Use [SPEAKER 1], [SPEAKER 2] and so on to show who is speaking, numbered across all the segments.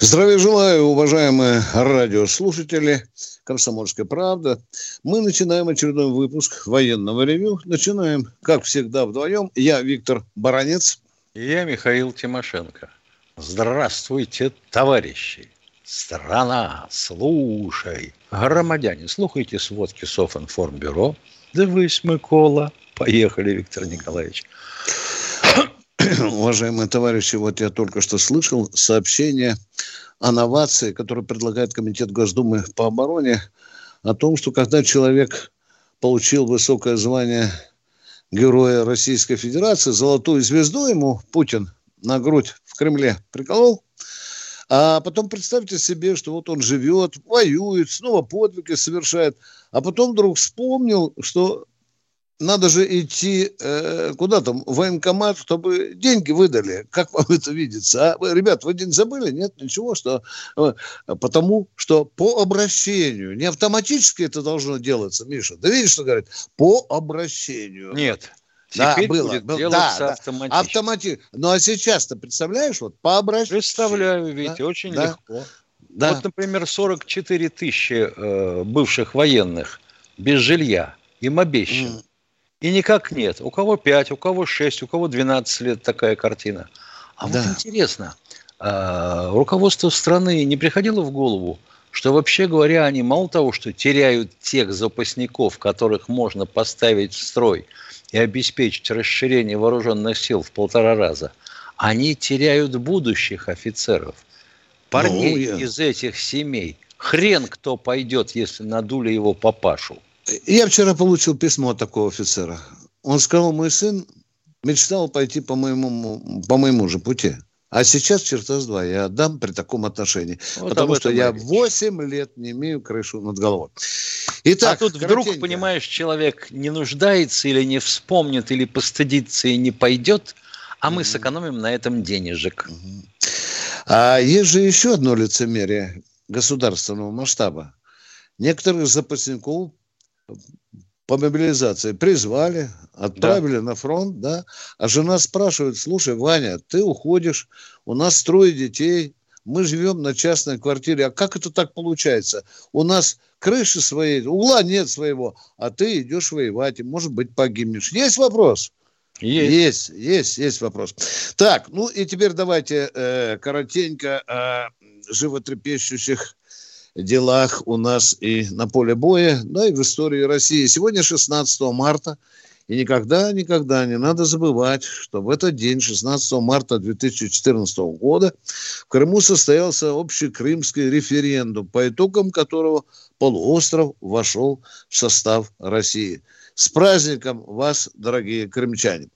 [SPEAKER 1] Здравия желаю, уважаемые радиослушатели «Комсомольская правда». Мы начинаем очередной выпуск военного ревю. Начинаем, как всегда, вдвоем. Я Виктор Баранец.
[SPEAKER 2] И я Михаил Тимошенко. Здравствуйте, товарищи! Страна, слушай! Громадяне, слухайте сводки Софинформбюро. Дивись, Микола. Поехали, Виктор Николаевич.
[SPEAKER 1] Уважаемые товарищи, вот я только что слышал сообщение о новации, которое предлагает Комитет Госдумы по обороне, о том, что когда человек получил высокое звание Героя Российской Федерации, золотую звезду ему Путин на грудь в Кремле приколол, а потом представьте себе, что вот он живет, воюет, снова подвиги совершает, а потом вдруг вспомнил, что надо же идти э, куда там, в военкомат, чтобы деньги выдали. Как вам это видится? А, ребят, вы день забыли? Нет, ничего, что... Э, потому что по обращению, не автоматически это должно делаться, Миша. Да видишь, что говорит? По обращению.
[SPEAKER 2] Нет,
[SPEAKER 1] да, Теперь было. будет делаться да, автоматически. автоматически. Ну, а сейчас ты представляешь, вот по обращению.
[SPEAKER 2] Представляю, Витя, да? очень да? легко. Да. Вот, например, 44 тысячи э, бывших военных без жилья. Им обещано. Mm. И никак нет. У кого 5, у кого 6, у кого 12 лет такая картина. А да. вот интересно, а, руководство страны не приходило в голову, что вообще говоря, они мало того, что теряют тех запасников, которых можно поставить в строй и обеспечить расширение вооруженных сил в полтора раза, они теряют будущих офицеров, парней ну, я... из этих семей. Хрен кто пойдет, если надули его папашу.
[SPEAKER 1] Я вчера получил письмо от такого офицера. Он сказал, мой сын мечтал пойти по моему, по моему же пути. А сейчас черта с два я отдам при таком отношении. Вот потому что я 8 лет не имею крышу над головой.
[SPEAKER 2] Итак, а тут коротенько. вдруг, понимаешь, человек не нуждается или не вспомнит, или постыдится и не пойдет, а мы сэкономим на этом денежек.
[SPEAKER 1] А есть же еще одно лицемерие государственного масштаба. Некоторых запасников по мобилизации призвали, отправили да. на фронт, да, а жена спрашивает, слушай, Ваня, ты уходишь, у нас трое детей, мы живем на частной квартире, а как это так получается? У нас крыши своей, угла нет своего, а ты идешь воевать, и, может быть, погибнешь. Есть вопрос? Есть. Есть, есть, есть вопрос. Так, ну и теперь давайте э, коротенько о животрепещущих делах у нас и на поле боя, да и в истории России. Сегодня 16 марта, и никогда, никогда не надо забывать, что в этот день, 16 марта 2014 года, в Крыму состоялся общий крымский референдум, по итогам которого полуостров вошел в состав России – с праздником вас, дорогие крымчане.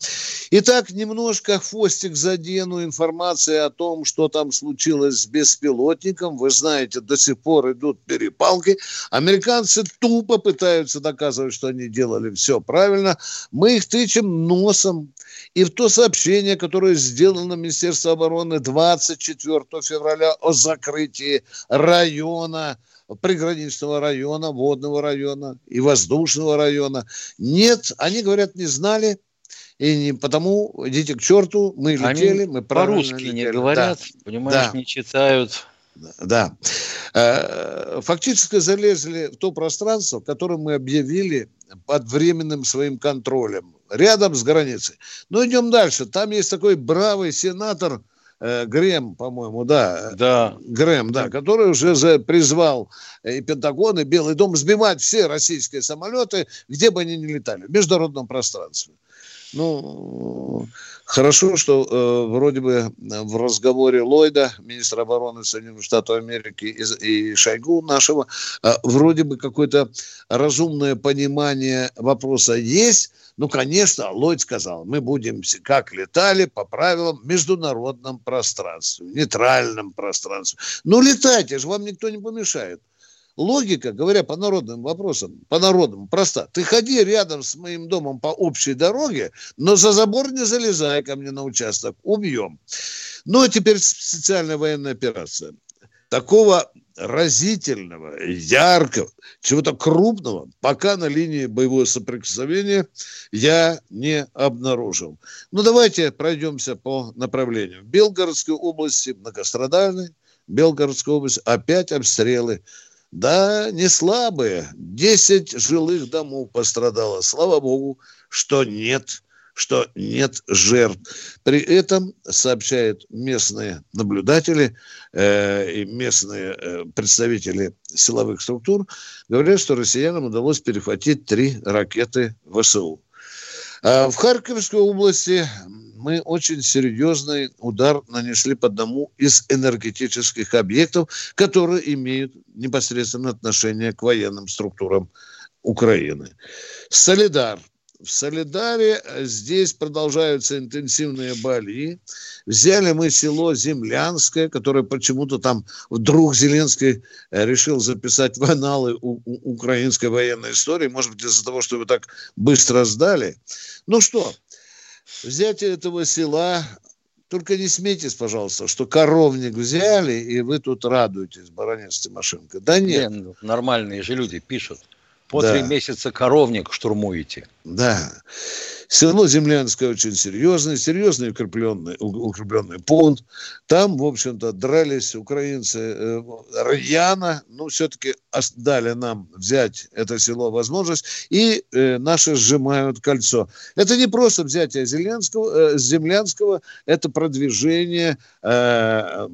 [SPEAKER 1] Итак, немножко хвостик задену информации о том, что там случилось с беспилотником. Вы знаете, до сих пор идут перепалки. Американцы тупо пытаются доказывать, что они делали все правильно. Мы их тычем носом. И в то сообщение, которое сделано Министерство обороны 24 февраля о закрытии района приграничного района, водного района и воздушного района. Нет, они говорят, не знали, и не потому идите к черту, мы летели, Они мы
[SPEAKER 2] по-русски не говорят, да. понимаешь, да. не читают.
[SPEAKER 1] Да. Э, фактически залезли в то пространство, которое мы объявили под временным своим контролем, рядом с границей. Но идем дальше. Там есть такой бравый сенатор э, Грэм, по-моему, да. Да. Грэм, да, который уже за, призвал и Пентагон, и Белый дом сбивать все российские самолеты, где бы они ни летали, в международном пространстве. Ну, хорошо, что э, вроде бы в разговоре Ллойда, министра обороны Соединенных Штатов Америки, и, и Шойгу нашего, э, вроде бы какое-то разумное понимание вопроса есть, Ну, конечно, Ллойд сказал, мы будем, как летали, по правилам международном пространстве, нейтральном пространстве. Ну, летайте же, вам никто не помешает. Логика, говоря по народным вопросам, по народным, проста. Ты ходи рядом с моим домом по общей дороге, но за забор не залезай ко мне на участок. Убьем. Ну, а теперь специальная военная операция. Такого разительного, яркого, чего-то крупного, пока на линии боевого соприкосновения я не обнаружил. Ну, давайте пройдемся по направлению. В Белгородской области многострадальной, Белгородской области опять обстрелы да, не слабые. Десять жилых домов пострадало. Слава богу, что нет что нет жертв. При этом, сообщают местные наблюдатели э, и местные э, представители силовых структур, говорят, что россиянам удалось перехватить три ракеты ВСУ. А в Харьковской области мы очень серьезный удар нанесли по одному из энергетических объектов, которые имеют непосредственное отношение к военным структурам Украины. Солидар. В Солидаре э, здесь продолжаются интенсивные бои. Взяли мы село Землянское, которое почему-то там вдруг Зеленский э, решил записать в аналы у, у, украинской военной истории. Может быть, из-за того, что его так быстро сдали. Ну что, взятие этого села только не смейтесь, пожалуйста, что коровник взяли, и вы тут радуетесь, баронец Тимошенко. Да нет. нет
[SPEAKER 2] нормальные же люди пишут. По да. три месяца коровник штурмуете.
[SPEAKER 1] Да. Село Землянское очень серьезное, серьезный укрепленный, укрепленный пункт. Там, в общем-то, дрались украинцы э, рьяно, но все-таки дали нам взять это село возможность, и э, наши сжимают кольцо. Это не просто взятие Зеленского, э, Землянского, это продвижение э,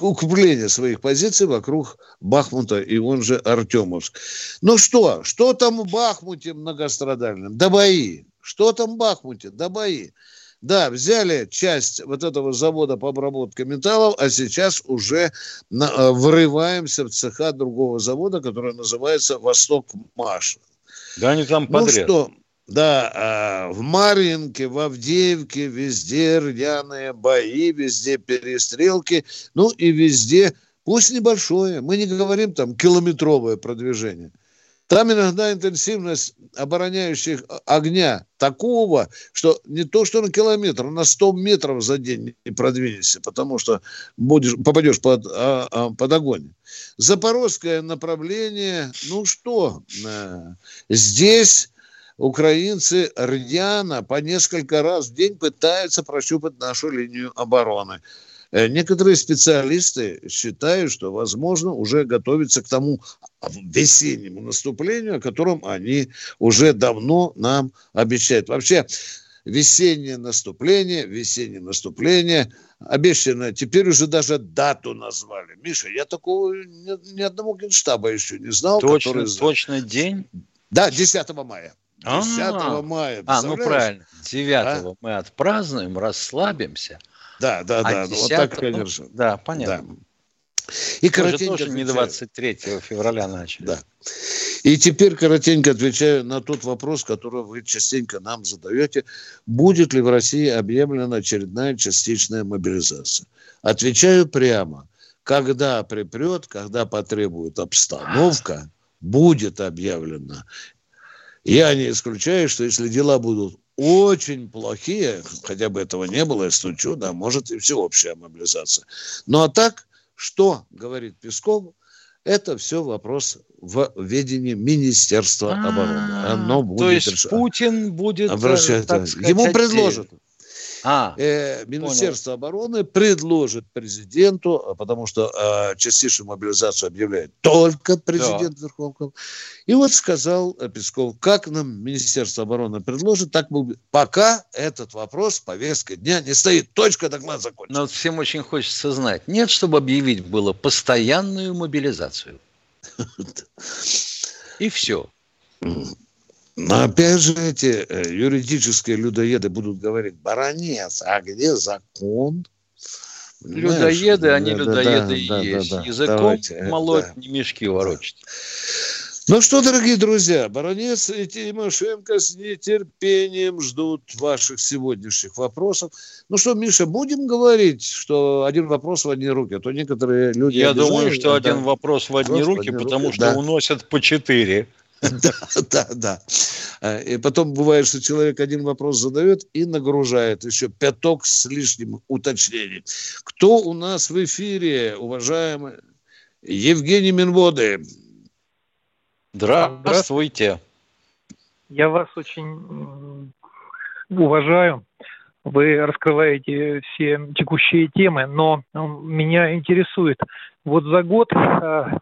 [SPEAKER 1] укрепление своих позиций вокруг Бахмута и он же Артемовск. Ну что, что там в Бахмуте многострадальном? Да бои. Что там в Бахмуте? Да бои. Да, взяли часть вот этого завода по обработке металлов, а сейчас уже на, э, врываемся в цеха другого завода, который называется «Восток Маш».
[SPEAKER 2] Да, они там подряд. Ну что,
[SPEAKER 1] да, а в Маринке, в Авдеевке, везде рьяные бои, везде перестрелки, ну и везде, пусть небольшое, мы не говорим там километровое продвижение. Там иногда интенсивность обороняющих огня такого, что не то что на километр, на 100 метров за день не продвинешься, потому что будешь, попадешь под, а, а, под огонь. Запорожское направление, ну что, э, здесь украинцы рьяно по несколько раз в день пытаются прощупать нашу линию обороны. Э, некоторые специалисты считают, что, возможно, уже готовится к тому весеннему наступлению, о котором они уже давно нам обещают. Вообще, весеннее наступление, весеннее наступление обещано. Теперь уже даже дату назвали. Миша, я такого ни, ни одного генштаба еще не знал.
[SPEAKER 2] Точно, который... точно день?
[SPEAKER 1] Да, 10 мая. 10 а, мая.
[SPEAKER 2] А, ну правильно. 9 а? мы отпразднуем, расслабимся.
[SPEAKER 1] Да, да, а да. 10 вот так, конечно.
[SPEAKER 2] Ну, да, понятно. Да. И мы коротенько тоже не 23 февраля начали.
[SPEAKER 1] Да. И теперь коротенько отвечаю на тот вопрос, который вы частенько нам задаете. Будет ли в России объявлена очередная частичная мобилизация? Отвечаю прямо. Когда припрет, когда потребует обстановка, будет объявлена. Я не исключаю, что если дела будут очень плохие, хотя бы этого не было, если чудо, может и всеобщая мобилизация. Ну а так, что говорит Песков, это все вопрос в ведении Министерства а, обороны.
[SPEAKER 2] Оно будет То есть решать. Путин будет,
[SPEAKER 1] обращать, так сказать, ему предложат. А, э, Министерство понял. обороны предложит президенту, а, потому что э, частичную мобилизацию объявляет только президент да. Верховного. И вот сказал Песков, как нам Министерство обороны предложит, так мы... Пока этот вопрос повестка дня не стоит. Точка, доклад закончен.
[SPEAKER 2] Но вот всем очень хочется знать. Нет, чтобы объявить было постоянную мобилизацию. И все.
[SPEAKER 1] Но опять же эти э, юридические людоеды будут говорить, баронец, а где закон?
[SPEAKER 2] Людоеды, они да, людоеды да, и да, есть. Да, да, Языком давайте, молоть, да. не мешки ворочать.
[SPEAKER 1] Ну что, дорогие друзья, Баронец и Тимошенко с нетерпением ждут ваших сегодняшних вопросов. Ну что, Миша, будем говорить, что один вопрос в одни руки, а то некоторые люди...
[SPEAKER 2] Я думаю, что да, один вопрос в одни руки, потому руки, что да. уносят по четыре.
[SPEAKER 1] Да, да, да. Э, и потом бывает, что человек один вопрос задает и нагружает еще пяток с лишним уточнений. Кто у нас в эфире, уважаемый Евгений Минводы?
[SPEAKER 2] Здравствуйте.
[SPEAKER 3] Я вас очень уважаю. Вы раскрываете все текущие темы, но меня интересует, вот за год э,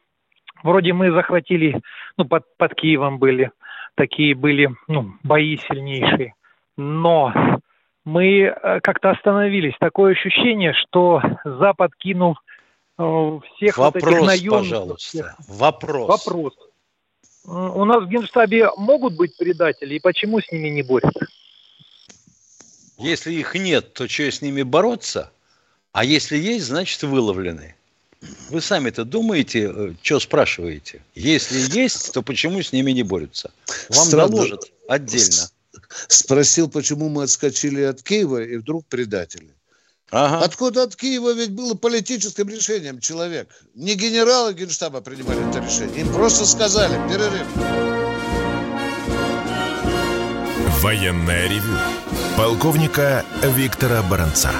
[SPEAKER 3] вроде мы захватили, ну, под, под Киевом были, такие были, ну, бои сильнейшие, но мы э, как-то остановились. Такое ощущение, что Запад кинул э, всех
[SPEAKER 2] Вопрос, вот этих наемников. пожалуйста. Вопрос.
[SPEAKER 3] Вопрос. У нас в Генштабе могут быть предатели, и почему с ними не борются?
[SPEAKER 2] Если их нет, то что с ними бороться? А если есть, значит выловлены. Вы сами-то думаете, э, что спрашиваете? Если есть, то почему с ними не борются? Вам Странно. доложат отдельно.
[SPEAKER 1] Спросил, почему мы отскочили от Киева, и вдруг предатели. Ага. Откуда от Киева ведь было политическим решением человек. Не генералы Генштаба принимали это решение. Им просто сказали, перерыв.
[SPEAKER 4] Военная ревю. Полковника Виктора Баранца.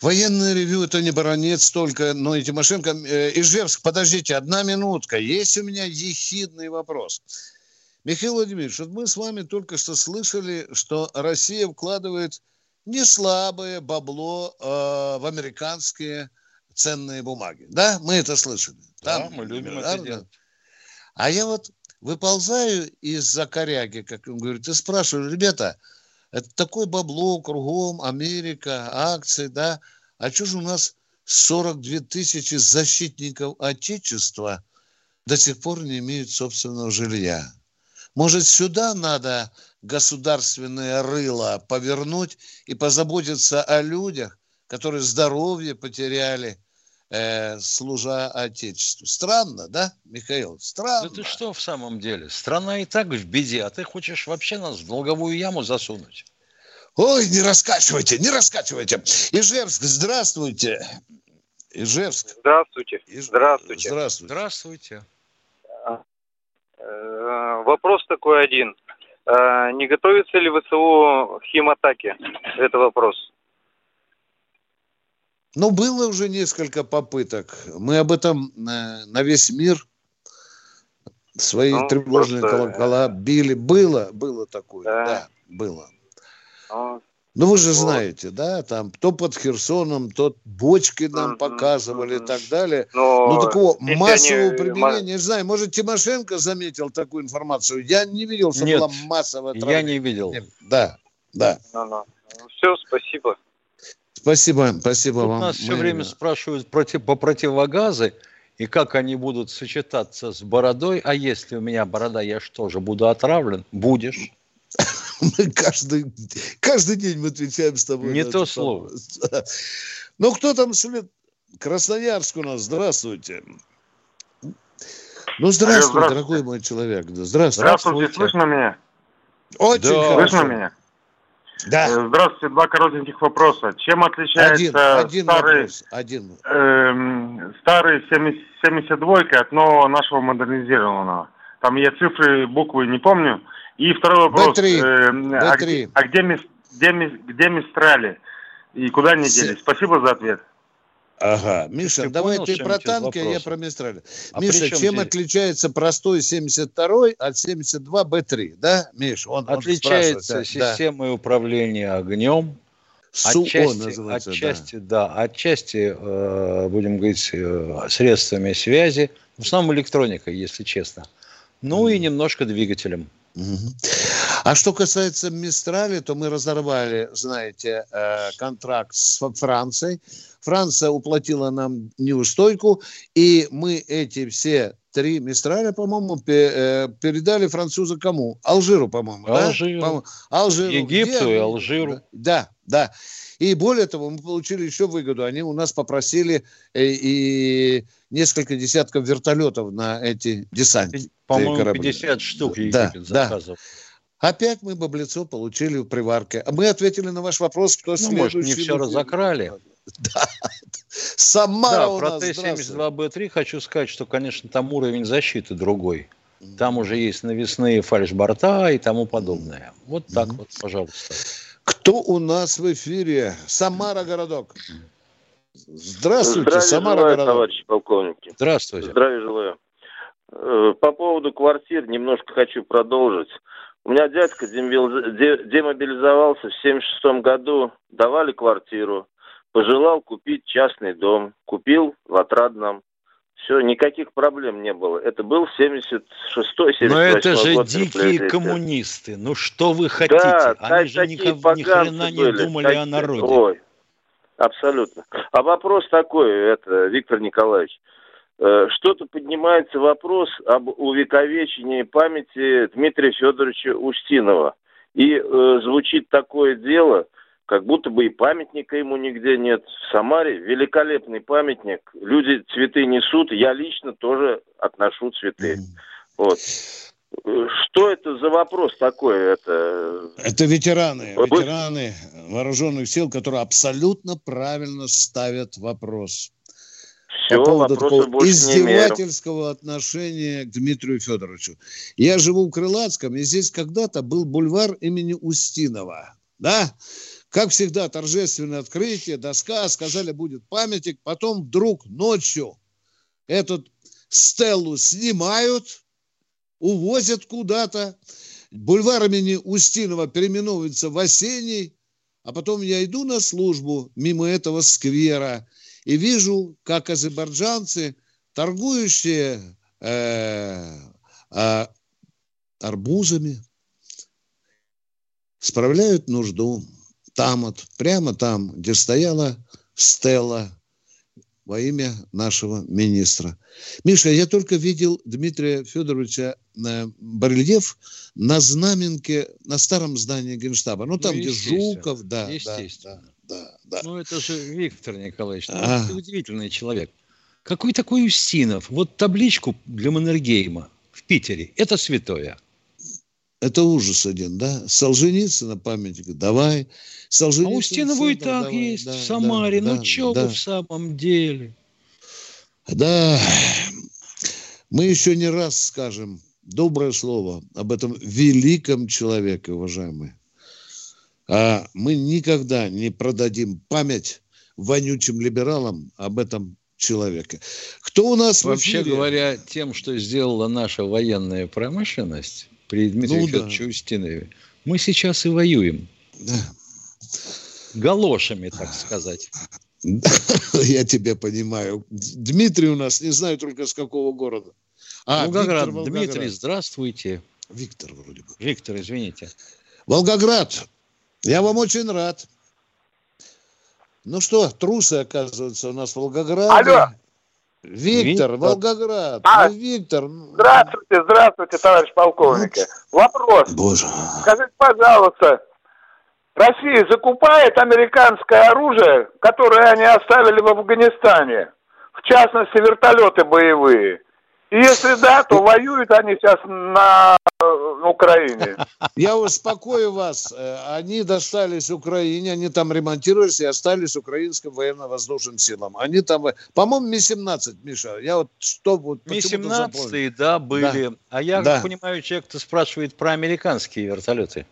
[SPEAKER 1] Военное ревю это не баронец только, но и Тимошенко. Э, Ижевск, подождите, одна минутка. Есть у меня ехидный вопрос. Михаил Владимирович, вот мы с вами только что слышали, что Россия вкладывает не слабое бабло э, в американские ценные бумаги. Да, мы это слышали.
[SPEAKER 2] Там, да, мы любим это делать.
[SPEAKER 1] А я вот выползаю из-за коряги, как он говорит, и спрашиваю, ребята, это такое бабло кругом, Америка, акции, да, а что же у нас 42 тысячи защитников Отечества до сих пор не имеют собственного жилья? Может, сюда надо государственное рыло повернуть и позаботиться о людях, которые здоровье потеряли, э, служа Отечеству. Странно, да, Михаил? Странно.
[SPEAKER 2] Это что в самом деле? Страна и так в беде, а ты хочешь вообще нас в долговую яму засунуть?
[SPEAKER 1] Ой, не раскачивайте, не раскачивайте. Ижевск, здравствуйте. Ижевск.
[SPEAKER 5] Здравствуйте. Здравствуйте.
[SPEAKER 1] Здравствуйте.
[SPEAKER 2] Здравствуйте.
[SPEAKER 5] Э, вопрос такой один. Э, не готовится ли ВСУ к химатаке? Это вопрос.
[SPEAKER 1] Ну, было уже несколько попыток. Мы об этом на, на весь мир свои ну, тревожные просто... колокола били. Было, было такое, да, да было. Ну, ну, вы же знаете, да, там то под Херсоном, то бочки нам показывали и так далее. Но ну, такого массового они... применения, не знаю, может, Тимошенко заметил такую информацию? Я не видел, что
[SPEAKER 2] Нет,
[SPEAKER 1] была массовая
[SPEAKER 2] я не видел.
[SPEAKER 1] Да, да.
[SPEAKER 5] Ну, ну. Все, спасибо.
[SPEAKER 1] Спасибо, спасибо
[SPEAKER 2] Тут
[SPEAKER 1] вам.
[SPEAKER 2] Нас Мы... все время спрашивают против, по противогазы, и как они будут сочетаться с бородой. А если у меня борода, я что же, буду отравлен? Будешь.
[SPEAKER 1] Мы каждый, каждый день мы отвечаем с тобой.
[SPEAKER 2] Не то слово.
[SPEAKER 1] Ну, кто там след? Красноярск у нас, здравствуйте. Ну, здравствуй, здравствуйте. дорогой мой человек. Здравствуйте.
[SPEAKER 5] Здравствуйте, слышно меня?
[SPEAKER 1] Очень да.
[SPEAKER 5] хорошо. Слышно меня?
[SPEAKER 1] Да.
[SPEAKER 5] Э, здравствуйте, два коротеньких вопроса. Чем отличается один, один старый, вопрос, один. Э, старый 70, 72 от нового нашего модернизированного? Там я цифры, буквы не помню. И второй вопрос.
[SPEAKER 1] Б3. Э, Б3.
[SPEAKER 5] А, где, а где, где, где Мистрали? И куда они делись? Спасибо за ответ.
[SPEAKER 1] Ага. Миша, ты давай понял, ты про танки, а я про Мистрали. А Миша, чем здесь? отличается простой 72 от 72 Б3? Да, Миш?
[SPEAKER 2] Он, отличается он системой да. управления огнем. СУО отчасти, называется, отчасти, да. да, отчасти, э, будем говорить, э, средствами связи, в основном электроникой, если честно. Ну mm. и немножко двигателем.
[SPEAKER 1] А что касается Мистрали, то мы разорвали, знаете, э, контракт с Францией. Франция уплатила нам неустойку, и мы эти все три Мистраля, по-моему, э, передали французы кому? Алжиру, по-моему.
[SPEAKER 2] Алжиру.
[SPEAKER 1] Да? По Алжиру.
[SPEAKER 2] Египту Где? и Алжиру.
[SPEAKER 1] Да, да. И более того, мы получили еще выгоду. Они у нас попросили э, и несколько десятков вертолетов на эти десанты.
[SPEAKER 2] По-моему, 50 штук
[SPEAKER 1] да, заказывал. Да. Опять мы баблицо получили в приварке. А мы ответили на ваш вопрос, кто ну,
[SPEAKER 2] следующий. Может, не все разокрали.
[SPEAKER 1] Да. Самара
[SPEAKER 2] да, у про Т-72Б3 хочу сказать, что, конечно, там уровень защиты другой. Там уже есть навесные фальшборта и тому подобное. Вот так mm-hmm. вот, пожалуйста.
[SPEAKER 1] Кто у нас в эфире? Самара городок. Здравствуйте, Здравия Самара
[SPEAKER 6] желаю, городок. товарищи полковники.
[SPEAKER 2] Здравствуйте.
[SPEAKER 6] Здравия желаю. Э, по поводу квартир немножко хочу продолжить. У меня дядька демобилизовался в 76 году, давали квартиру, пожелал купить частный дом, купил в Отрадном. Все, никаких проблем не было. Это был 76-й, 78
[SPEAKER 2] Но это же год, дикие коммунисты. Ну что вы хотите? Да, Они же ни, ни хрена не были, думали такие, о народе. Ой,
[SPEAKER 6] абсолютно. А вопрос такой, это, Виктор Николаевич. Э, что-то поднимается вопрос об увековечении памяти Дмитрия Федоровича Устинова. И э, звучит такое дело – как будто бы и памятника ему нигде нет. В Самаре великолепный памятник, люди цветы несут, я лично тоже отношу цветы. Вот. Что это за вопрос такой? Это,
[SPEAKER 1] это ветераны, ветераны вооруженных сил, которые абсолютно правильно ставят вопрос. Все, по поводу такого издевательского отношения к Дмитрию Федоровичу. Я живу в Крылатском, и здесь когда-то был бульвар имени Устинова. Да? Как всегда, торжественное открытие, доска, сказали, будет памятник. Потом вдруг ночью эту стеллу снимают, увозят куда-то. Бульвар имени Устинова переименовывается в осенний. А потом я иду на службу мимо этого сквера и вижу, как азербайджанцы, торгующие э, э, арбузами, справляют нужду там вот, прямо там, где стояла стела во имя нашего министра. Миша, я только видел Дмитрия Федоровича э, барельеф на знаменке, на старом здании Генштаба. Ну, там, ну, где Жуков, да,
[SPEAKER 2] естественно. да, да, да. Ну, это же Виктор Николаевич, а. удивительный человек. Какой такой Устинов? Вот табличку для Маннергейма в Питере. Это святое.
[SPEAKER 1] Это ужас один, да? Солженицына памятник, давай.
[SPEAKER 2] Солженицын а Устинову и так давай. есть да, в Самаре. Да, ну, да, что да. вы в самом деле?
[SPEAKER 1] Да. Мы еще не раз скажем доброе слово об этом великом человеке, уважаемые. А мы никогда не продадим память вонючим либералам об этом человеке. Кто у нас
[SPEAKER 2] Вообще говоря, тем, что сделала наша военная промышленность, при Дмитрии ну, Федоровиче да. Устинове. Мы сейчас и воюем. Да. Галошами, так сказать.
[SPEAKER 1] Я тебя понимаю. Дмитрий у нас, не знаю только с какого города.
[SPEAKER 2] А, Волгоград. Виктор, Волгоград. Дмитрий, здравствуйте.
[SPEAKER 1] Виктор вроде бы.
[SPEAKER 2] Виктор, извините.
[SPEAKER 1] Волгоград. Я вам очень рад. Ну что, трусы, оказывается, у нас в Волгограде. Алло. Виктор, Виктор. Волгоград. А, ну, Виктор.
[SPEAKER 6] Здравствуйте, здравствуйте, товарищ полковник. Вопрос.
[SPEAKER 1] Боже.
[SPEAKER 6] Скажите, пожалуйста, Россия закупает американское оружие, которое они оставили в Афганистане, в частности вертолеты боевые. И если да, то воюют они сейчас на Украине.
[SPEAKER 1] Я успокою вас. Э, они достались Украине, они там ремонтировались и остались украинским военно-воздушным силам. Они там, по-моему, Ми-17, Миша. Я вот что вот
[SPEAKER 2] Ми-17, да, были. Да. А я да. понимаю, человек-то спрашивает про американские вертолеты.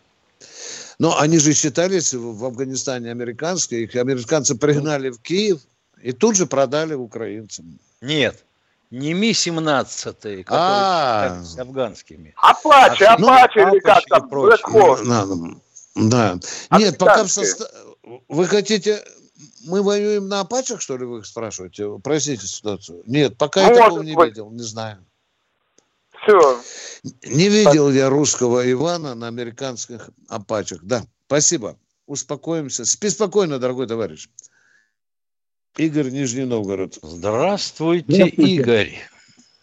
[SPEAKER 1] Но они же считались в Афганистане американские. Их американцы пригнали в Киев и тут же продали украинцам.
[SPEAKER 2] Нет, не Ми-17, которые а афганскими.
[SPEAKER 6] Апачи, а, Апачи ну, или как там, Блэк
[SPEAKER 1] Да. Нет, пока в состав... Вы хотите... Мы воюем на Апачах, что ли, вы спрашиваете? Простите ситуацию. Нет, пока Может я такого не быть. видел, не знаю.
[SPEAKER 6] Все.
[SPEAKER 1] Не видел я русского Ивана на американских Апачах. Да, спасибо. Успокоимся. Спи спокойно, дорогой товарищ. Игорь, Нижний Новгород.
[SPEAKER 2] Здравствуйте, Здравствуйте. Игорь.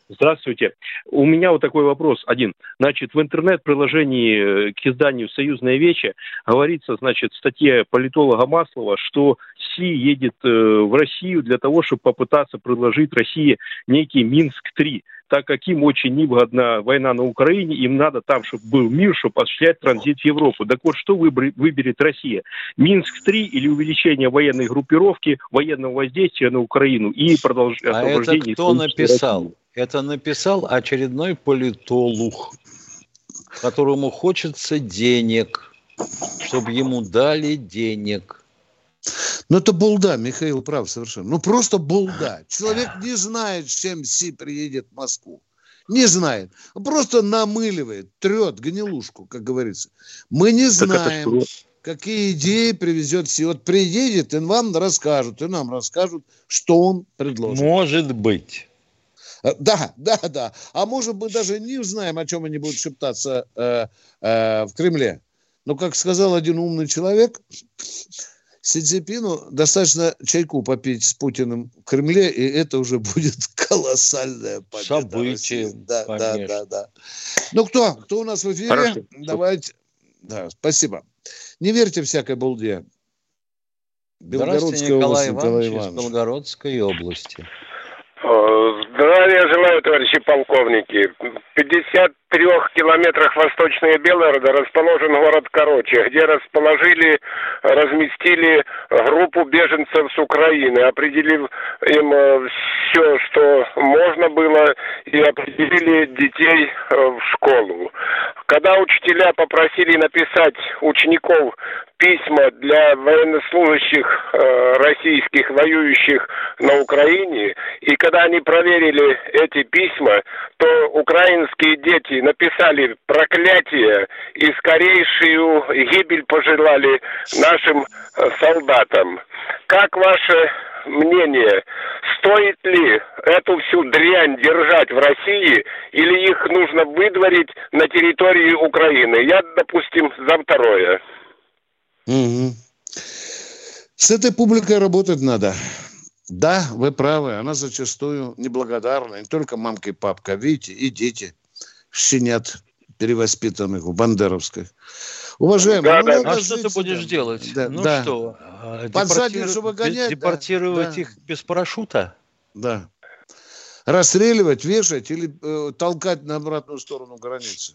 [SPEAKER 7] Здравствуйте. У меня вот такой вопрос один. Значит, в интернет-приложении э, к изданию «Союзная вече» говорится, значит, в статье политолога Маслова, что Си едет э, в Россию для того, чтобы попытаться предложить России некий Минск-3 так как им очень невыгодна война на Украине, им надо там, чтобы был мир, чтобы осуществлять транзит в Европу. Так вот, что выберет Россия? Минск-3 или увеличение военной группировки, военного воздействия на Украину и продолжение...
[SPEAKER 2] А это кто написал? России? Это написал очередной политолог, которому хочется денег, чтобы ему дали денег.
[SPEAKER 1] Ну, это булда, Михаил прав совершенно. Ну, просто булда. Человек не знает, с чем Си приедет в Москву. Не знает. Он просто намыливает, трет гнилушку, как говорится. Мы не знаем, какие идеи привезет Си. Вот приедет, и вам расскажут, и нам расскажут, что он предложит.
[SPEAKER 2] Может быть.
[SPEAKER 1] Э, да, да, да. А может быть, даже не узнаем, о чем они будут шептаться э, э, в Кремле. Но, как сказал один умный человек, Си Цзиньпину достаточно чайку попить с Путиным в Кремле, и это уже будет колоссальная победа.
[SPEAKER 2] Событие,
[SPEAKER 1] да, да, да, да. Ну, кто? Кто у нас в эфире? Хорошо. Давайте. Да, спасибо. Не верьте всякой балде.
[SPEAKER 2] Белгородская Николай область, Иванович, Николай Иванович. из Белгородской области.
[SPEAKER 8] Здравия желаю, товарищи полковники. В 53 километрах восточнее Белгорода расположен город Короче, где расположили, разместили группу беженцев с Украины, определив им э, все, что можно было, и определили детей э, в школу. Когда учителя попросили написать учеников письма для военнослужащих э, российских, воюющих на Украине, и когда они проверили эти письма, то украинские дети написали проклятие и скорейшую гибель пожелали нашим э, солдатам. Как ваше мнение, стоит ли эту всю дрянь держать в России или их нужно выдворить на территории Украины? Я, допустим, за второе.
[SPEAKER 1] Угу. С этой публикой работать надо. Да, вы правы, она зачастую неблагодарна. Не только мамка и папка, видите, и дети щенят перевоспитанных в Бандеровской. Уважаемые,
[SPEAKER 2] да, ну, да. А что ты будешь да. делать? Да, ну да. что,
[SPEAKER 1] а, Подсадницу выгонять?
[SPEAKER 2] Депортировать да, их без парашюта?
[SPEAKER 1] Да. Расстреливать, вешать или э, толкать на обратную сторону границы?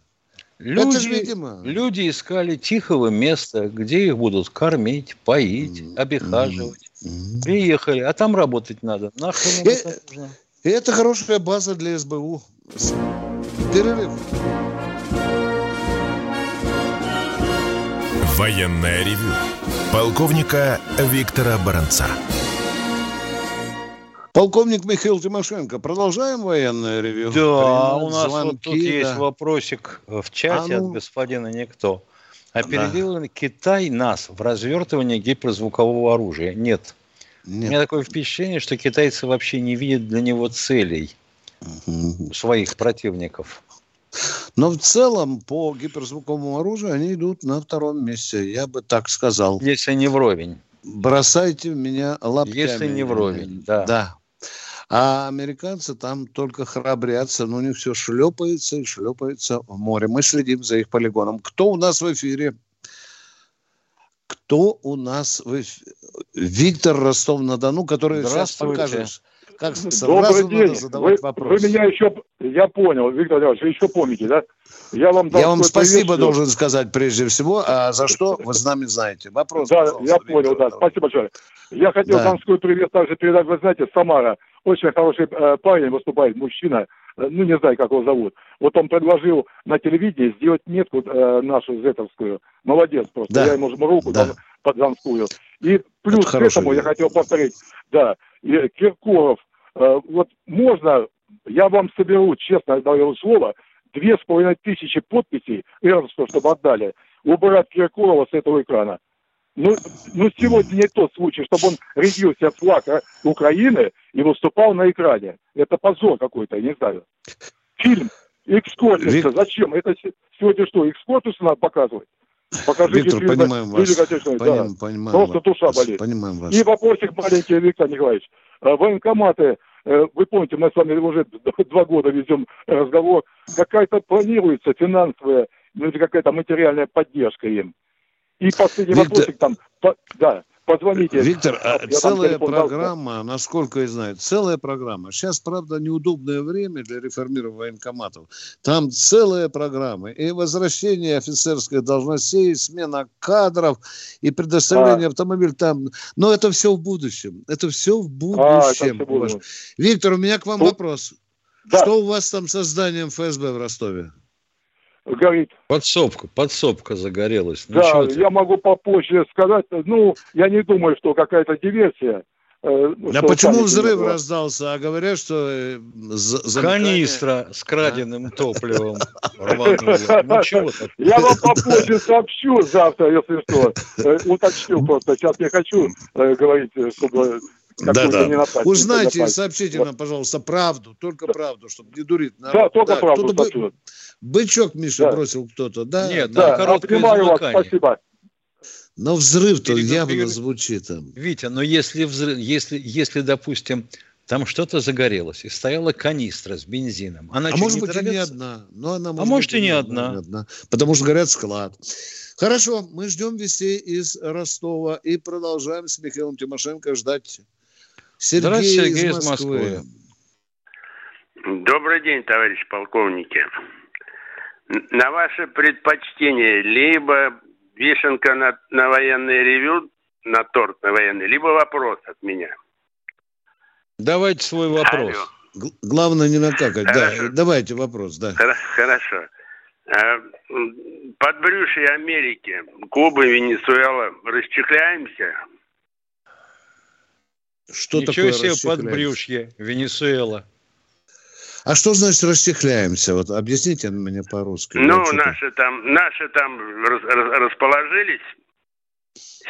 [SPEAKER 2] Люди, Это же, видимо... люди искали тихого места, где их будут кормить, поить, mm-hmm. обихаживать. Mm-hmm. Приехали, а там работать надо. Нахрен
[SPEAKER 1] э, это нужно? И это хорошая база для СБУ. Перерыв.
[SPEAKER 4] Военная ревю. Полковника Виктора Баранца.
[SPEAKER 1] Полковник Михаил Тимошенко, продолжаем военное ревю?
[SPEAKER 2] Да, Принять у нас звонки, вот тут да. есть вопросик в чате а ну... от господина Никто. Опередил да. Китай нас в развертывании гиперзвукового оружия? Нет. Нет. У меня такое впечатление, что китайцы вообще не видят для него целей угу. своих противников.
[SPEAKER 1] Но в целом по гиперзвуковому оружию они идут на втором месте, я бы так сказал.
[SPEAKER 2] Если не вровень.
[SPEAKER 1] Бросайте меня лапками.
[SPEAKER 2] Если не вровень, да.
[SPEAKER 1] Да, а американцы там только храбрятся, но у них все шлепается и шлепается в море. Мы следим за их полигоном. Кто у нас в эфире? Кто у нас в эфире? Виктор Ростов-на-Дону, который сейчас покажешь.
[SPEAKER 9] Как Добрый день. вы, Вы меня еще, я понял, Виктор Иванович, вы еще помните, да?
[SPEAKER 1] Я вам, я вам спасибо привет. должен сказать прежде всего, а за что вы с нами знаете. Вопрос,
[SPEAKER 9] Да, я понял, да, спасибо большое. Я хотел да. Донской привет также передать, вы знаете, Самара, очень хороший э, парень выступает, мужчина, э, ну не знаю, как его зовут. Вот он предложил на телевидении сделать метку э, нашу зетовскую. Молодец просто. Да. Я ему руку да. под Донскую. И плюс Это к этому я хотел повторить, да, и Киркоров, э, вот можно, я вам соберу, честно даю слово, две с половиной тысячи подписей, Эрнсту, чтобы отдали, убрать Киркорова с этого экрана. Ну, ну, сегодня не тот случай, чтобы он рядил себе флаг Украины и выступал на экране. Это позор какой-то, я не знаю. Фильм «Экскортиса». Вик... Зачем? Это сегодня что, «Экскортиса» надо показывать?
[SPEAKER 1] Покажите Виктор, фильм, понимаем вас.
[SPEAKER 9] Поним, да. Понимаем Просто вас. душа болит. Понимаем вас. И вопросик маленький, Виктор Николаевич. Э, военкоматы вы помните, мы с вами уже два года ведем разговор, какая-то планируется финансовая, ну, какая-то материальная поддержка им. И последний Виктор... вопросик там, да, позвоните.
[SPEAKER 1] Виктор, а целая программа, дал. насколько я знаю, целая программа. Сейчас, правда, неудобное время для реформирования военкоматов. Там целая программа. И возвращение офицерской должностей, и смена кадров, и предоставление а. автомобиля там. Но это все в будущем. Это все в будущем. А, Виктор, у меня к вам ну, вопрос. Да. Что у вас там со зданием ФСБ в Ростове?
[SPEAKER 2] Горит. Подсобка, подсобка загорелась.
[SPEAKER 9] Ну, да, я могу попозже сказать. Ну, я не думаю, что какая-то диверсия.
[SPEAKER 1] Э, ну, а почему взрыв было? раздался? А говорят, что... Э,
[SPEAKER 2] Канистра с краденным топливом
[SPEAKER 9] Ну, Я вам попозже сообщу завтра, если что. Э, уточню просто. Сейчас не хочу говорить, чтобы
[SPEAKER 1] да, да. Узнайте и сообщите нам, пожалуйста, правду, только правду, чтобы не дурить.
[SPEAKER 9] Народ. Да, только да, правду. Бы...
[SPEAKER 1] Бычок Миша да. бросил кто-то, да?
[SPEAKER 2] Нет, да, да короткое вас,
[SPEAKER 9] спасибо.
[SPEAKER 1] Но взрыв-то явно перед... звучит. Там.
[SPEAKER 2] Витя, но если, взрыв, если, если, допустим, там что-то загорелось, и стояла канистра с бензином.
[SPEAKER 1] Она а может быть и не одна. Но она,
[SPEAKER 2] может а может и не одна. одна. одна.
[SPEAKER 1] Потому что горят склад. Хорошо, мы ждем вестей из Ростова и продолжаем с Михаилом Тимошенко ждать Сергей, Здравствуйте, Сергей из Москвы. Москвы.
[SPEAKER 10] Добрый день, товарищ полковники. На ваше предпочтение либо вишенка на, на военный ревю, на торт на военный, либо вопрос от меня.
[SPEAKER 2] Давайте свой вопрос.
[SPEAKER 1] Алло. Главное не накакать. Хорошо. Да, давайте вопрос, да.
[SPEAKER 10] Хорошо. А, Подбрюшье Америки, Куба, Венесуэла, расчехляемся?
[SPEAKER 2] Что Ничего такое себе подбрюшье, Венесуэла.
[SPEAKER 1] А что значит расчехляемся? Вот объясните мне по-русски.
[SPEAKER 10] Ну, наши там, наши там расположились,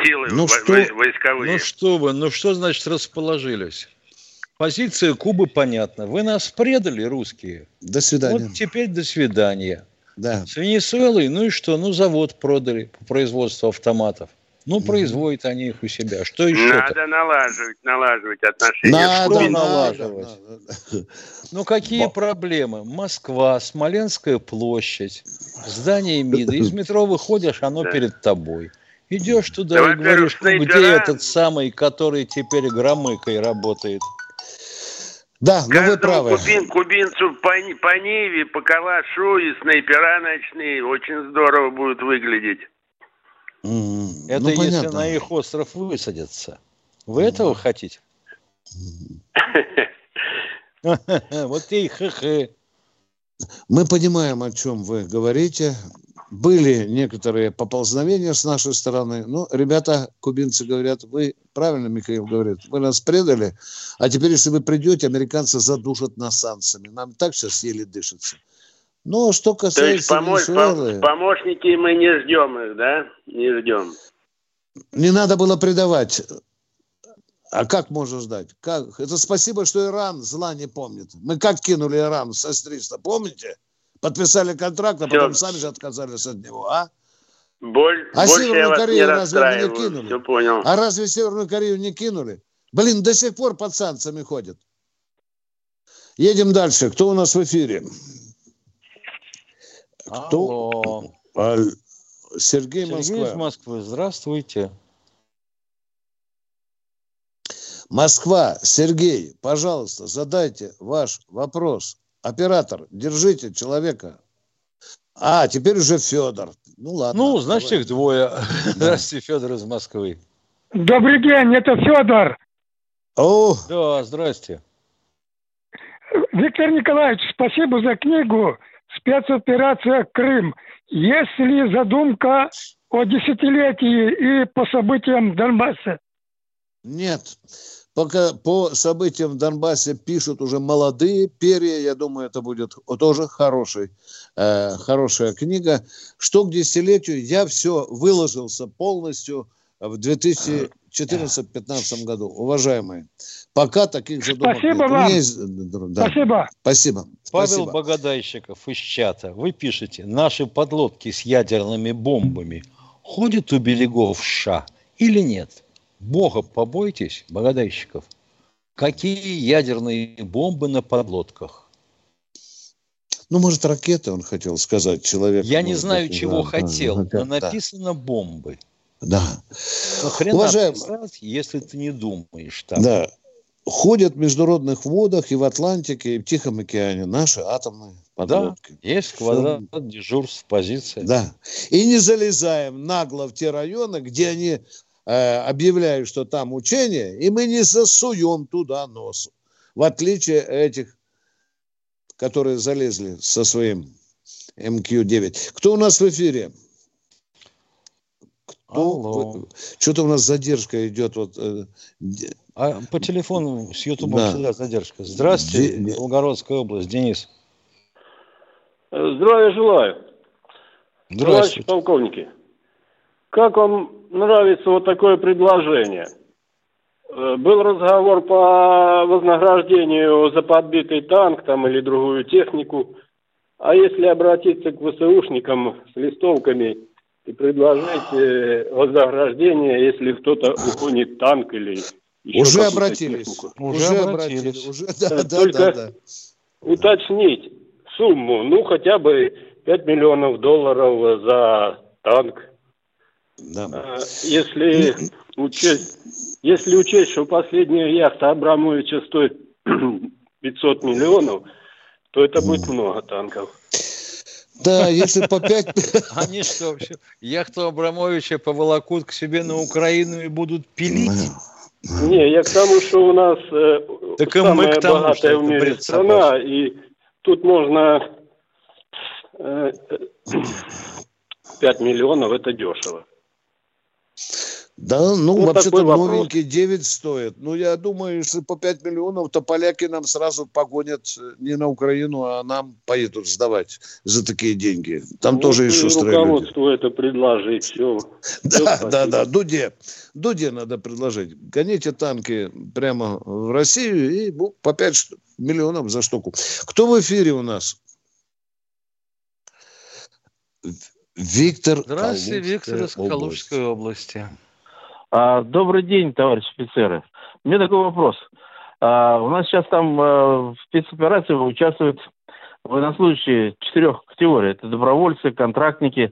[SPEAKER 10] силы ну, что, войсковые.
[SPEAKER 2] Ну что вы, ну что значит расположились? Позиция Кубы понятна. Вы нас предали, русские.
[SPEAKER 1] До свидания.
[SPEAKER 2] Вот теперь до свидания.
[SPEAKER 1] Да.
[SPEAKER 2] С Венесуэлой, ну и что? Ну, завод продали по производству автоматов. Ну, производят они их у себя. Что еще?
[SPEAKER 10] Надо налаживать, налаживать отношения.
[SPEAKER 2] Надо что налаживать. Надо. Ну, какие Бо... проблемы? Москва, Смоленская площадь, здание МИДа. Из метро выходишь, оно да. перед тобой. Идешь туда да, и говоришь, ну, где этот самый, который теперь громыкой работает?
[SPEAKER 1] Да, но вы правы.
[SPEAKER 10] Кубин, кубинцу по, по Ниве, по Калашу и снайпера ночные очень здорово будут выглядеть.
[SPEAKER 2] Mm, Это ну, если понятно. на их остров высадятся. Вы mm. этого хотите? Вот и хы
[SPEAKER 1] Мы понимаем, о чем вы говорите. Были некоторые поползновения с нашей стороны. Ну, ребята, кубинцы говорят, вы, правильно Михаил говорит, вы нас предали, а теперь, если вы придете, американцы задушат нас санкциями. Нам так сейчас еле дышится. Ну, что касается То есть помощь,
[SPEAKER 10] Венесуэлы... помощники мы не ждем их, да? Не ждем.
[SPEAKER 1] Не надо было предавать. А как можно ждать? Как? Это спасибо, что Иран зла не помнит. Мы как кинули Иран с С-300, помните? Подписали контракт, а Все. потом сами же отказались от него, а?
[SPEAKER 10] Боль,
[SPEAKER 1] а Северную Корею разве
[SPEAKER 10] мы не кинули? Все понял.
[SPEAKER 1] А разве Северную Корею не кинули? Блин, до сих пор под санкциями ходят. Едем дальше. Кто у нас в эфире? Кто? Алло. Сергей, Сергей Москва. из
[SPEAKER 2] Москвы. Здравствуйте.
[SPEAKER 1] Москва, Сергей, пожалуйста, задайте ваш вопрос. Оператор, держите человека. А, теперь уже Федор. Ну ладно.
[SPEAKER 2] Ну, значит, давай. их двое. Да. Здравствуйте, Федор из Москвы.
[SPEAKER 11] Добрый день, это Федор.
[SPEAKER 2] О. Да, здрасте.
[SPEAKER 11] Виктор Николаевич, спасибо за книгу спецоперация Крым. Есть ли задумка о десятилетии и по событиям в Донбассе?
[SPEAKER 1] Нет. Пока по событиям в Донбассе пишут уже молодые перья, я думаю, это будет тоже хороший, э, хорошая книга. Что к десятилетию, я все выложился полностью в 2014-2015 году, уважаемые. Пока таких задумок
[SPEAKER 11] Спасибо нет.
[SPEAKER 1] вам.
[SPEAKER 11] Есть... Да. Спасибо.
[SPEAKER 1] Спасибо.
[SPEAKER 2] Павел
[SPEAKER 1] Спасибо.
[SPEAKER 2] Богадайщиков из чата. Вы пишете, наши подлодки с ядерными бомбами ходят у берегов США или нет? Бога побойтесь, Богадайщиков. Какие ядерные бомбы на подлодках?
[SPEAKER 1] Ну, может, ракеты, он хотел сказать, человек.
[SPEAKER 2] Я не знаю, быть, чего да, хотел, да, но написано да. бомбы.
[SPEAKER 1] Да.
[SPEAKER 2] Но хрена Уважаем... писать, если ты не думаешь
[SPEAKER 1] так. Да. Ходят в международных водах и в Атлантике, и в Тихом океане наши атомные подлодки.
[SPEAKER 2] Да, есть квадрат Все. дежурств, позиции.
[SPEAKER 1] Да. И не залезаем нагло в те районы, где они э, объявляют, что там учения, и мы не засуем туда нос. В отличие этих которые залезли со своим МК-9. Кто у нас в эфире? Кто? Что-то у нас задержка идет. Вот, э,
[SPEAKER 2] а по телефону с Ютубом да. всегда задержка. Здравствуйте, Де... Волгородская область. Денис.
[SPEAKER 12] Здравия желаю.
[SPEAKER 2] Здравствуйте.
[SPEAKER 12] Товарищи полковники, как вам нравится вот такое предложение – Э, был разговор по вознаграждению за подбитый танк там или другую технику. А если обратиться к ВСУшникам с листовками и предложить вознаграждение, если кто-то угонит танк или
[SPEAKER 1] еще уже обратились.
[SPEAKER 12] Технику. Уже, уже обратились. Уже, да, да, Только да, да. уточнить сумму, ну хотя бы 5 миллионов долларов за танк. Да. А, если учесть если учесть, что последняя яхта Абрамовича стоит 500 миллионов, то это будет много танков.
[SPEAKER 1] Да, если по пять...
[SPEAKER 2] Они что, вообще, яхту Абрамовича поволокут к себе на Украину и будут пилить?
[SPEAKER 12] Не, я к тому, что у нас э, так самая мы к тому, богатая в мире страна, и тут можно э, 5 миллионов, это дешево.
[SPEAKER 1] Да, ну, вот вообще-то новенький 9 стоит. Ну, я думаю, если по 5 миллионов, то поляки нам сразу погонят не на Украину, а нам поедут сдавать за такие деньги. Там ну, тоже и шустрые
[SPEAKER 12] руководству люди. это предложить, все.
[SPEAKER 1] Да, все да, да, Дуде. Дуде надо предложить. Гоните танки прямо в Россию и по 5 миллионов за штуку. Кто в эфире у нас? Виктор
[SPEAKER 2] Здравствуйте, Виктор из Калужской области.
[SPEAKER 13] А, добрый день, товарищи офицеры. У меня такой вопрос. А, у нас сейчас там а, в спецоперации участвуют военнослужащие четырех категорий. Это добровольцы, контрактники,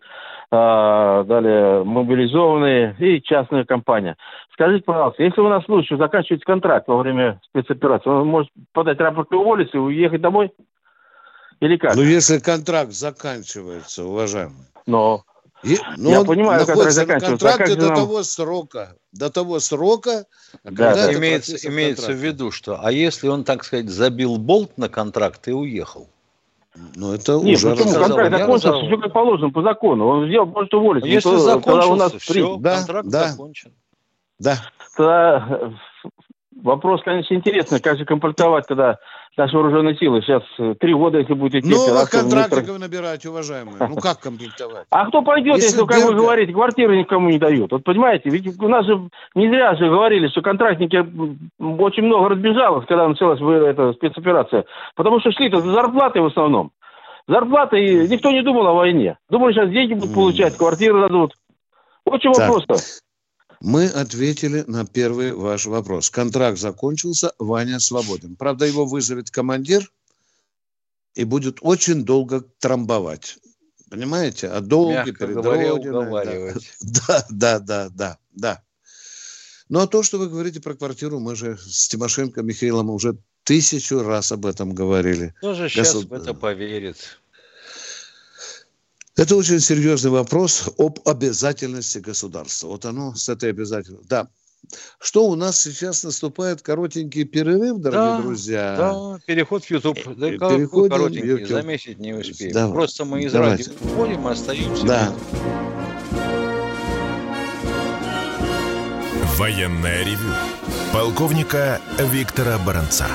[SPEAKER 13] а, далее мобилизованные и частная компания. Скажите, пожалуйста, если у нас случай заканчивается контракт во время спецоперации, он может подать рапорт и уволиться и уехать домой? Или как?
[SPEAKER 1] Ну, если контракт заканчивается, уважаемый.
[SPEAKER 13] Но
[SPEAKER 1] и, ну, Я понимаю, который заканчивается. На контракте а до нам... того срока, до того срока,
[SPEAKER 2] да, да. имеется, имеется в виду, что, а если он, так сказать, забил болт на контракт и уехал?
[SPEAKER 1] Ну, это Нет, уже
[SPEAKER 13] почему? Рассказал. Контракт закончился, все как положено, по закону. Он сделал, может уволиться.
[SPEAKER 2] Если закончился, у нас все,
[SPEAKER 1] да, контракт да, закончен. Да.
[SPEAKER 13] Тогда вопрос, конечно, интересный, как же комплектовать тогда наши вооруженные силы. Сейчас э, три года, если будет идти...
[SPEAKER 1] Новых контрактников министр... набирать, уважаемые. Ну как комплектовать?
[SPEAKER 13] А кто пойдет, если, если как вы говорите, квартиры никому не дают? Вот понимаете, ведь у нас же не зря же говорили, что контрактники очень много разбежалось, когда началась эта спецоперация. Потому что шли-то за зарплаты в основном. Зарплаты, и никто не думал о войне. Думали, сейчас деньги будут получать, квартиры дадут. Очень вопрос-то.
[SPEAKER 1] Мы ответили на первый ваш вопрос. Контракт закончился, Ваня свободен. Правда, его вызовет командир и будет очень долго трамбовать. Понимаете? А долги перед. Да, да, да, да, да. Ну, а то, что вы говорите про квартиру, мы же с Тимошенко Михаилом уже тысячу раз об этом говорили.
[SPEAKER 2] Кто же сейчас Госуд... в это поверит?
[SPEAKER 1] Это очень серьезный вопрос об обязательности государства. Вот оно с этой обязательностью. Да. Что у нас сейчас наступает коротенький перерыв, дорогие да, друзья?
[SPEAKER 2] Да, переход в YouTube. Э, да, Переходим коротенький, в YouTube. заметить не успеем. Давай. Просто мы из Давайте. радио уходим и остаемся.
[SPEAKER 1] Да.
[SPEAKER 4] Военная ревю. Полковника Виктора Баранца.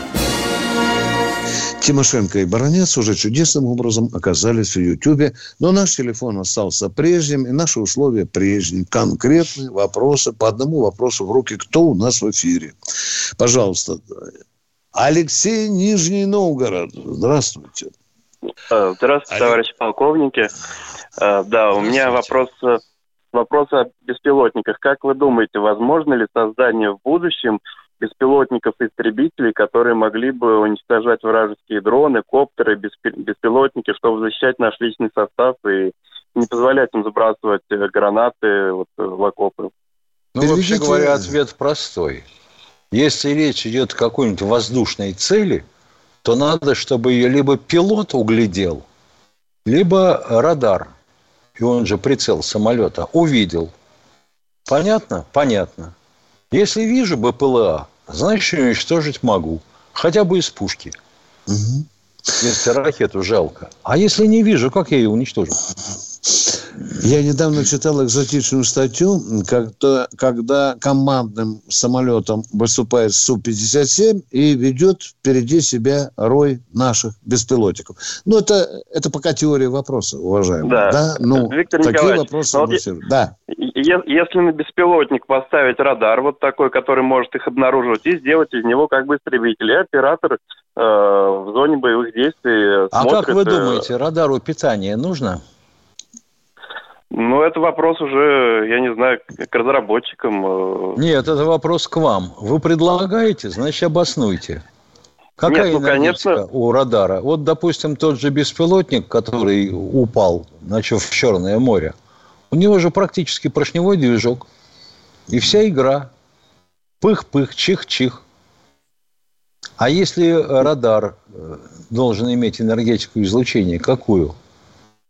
[SPEAKER 1] Тимошенко и Баранец уже чудесным образом оказались в Ютьюбе, но наш телефон остался прежним, и наши условия прежние. Конкретные вопросы, по одному вопросу в руки, кто у нас в эфире. Пожалуйста. Алексей Нижний Новгород. Здравствуйте.
[SPEAKER 14] Э, здравствуйте, товарищи полковники. Э, да, у меня вопрос, вопрос о беспилотниках. Как вы думаете, возможно ли создание в будущем беспилотников и истребителей, которые могли бы уничтожать вражеские дроны, коптеры, беспилотники, чтобы защищать наш личный состав и не позволять им забрасывать э, гранаты вот, э, в окопы.
[SPEAKER 2] Ну, Переведите... вообще говоря, ответ простой. Если речь идет о какой-нибудь воздушной цели, то надо, чтобы ее либо пилот углядел, либо радар, и он же прицел самолета, увидел. Понятно? Понятно. Если вижу БПЛА, значит, уничтожить могу. Хотя бы из пушки. Угу. Если ракету жалко. А если не вижу, как я ее уничтожу?
[SPEAKER 1] Я недавно читал экзотичную статью, когда, когда командным самолетом выступает Су-57 и ведет впереди себя рой наших беспилотников. Ну, это, это пока теория вопроса, уважаемый. Да, да? Ну,
[SPEAKER 14] Виктор такие вопросы... Вот да. Если на беспилотник поставить радар вот такой, который может их обнаруживать, и сделать из него как бы истребитель, и оператор э, в зоне боевых действий
[SPEAKER 2] А смотрит, как вы э, думаете, радару питание нужно?
[SPEAKER 14] Ну, это вопрос уже, я не знаю, к разработчикам. Э.
[SPEAKER 2] Нет, это вопрос к вам. Вы предлагаете, значит, обоснуйте. Какая Нет, ну, конечно... у радара? Вот, допустим, тот же беспилотник, который упал, значит, в Черное море, у него же практически поршневой движок. И вся игра. Пых-пых, чих-чих. А если радар э, должен иметь энергетику излучения, какую?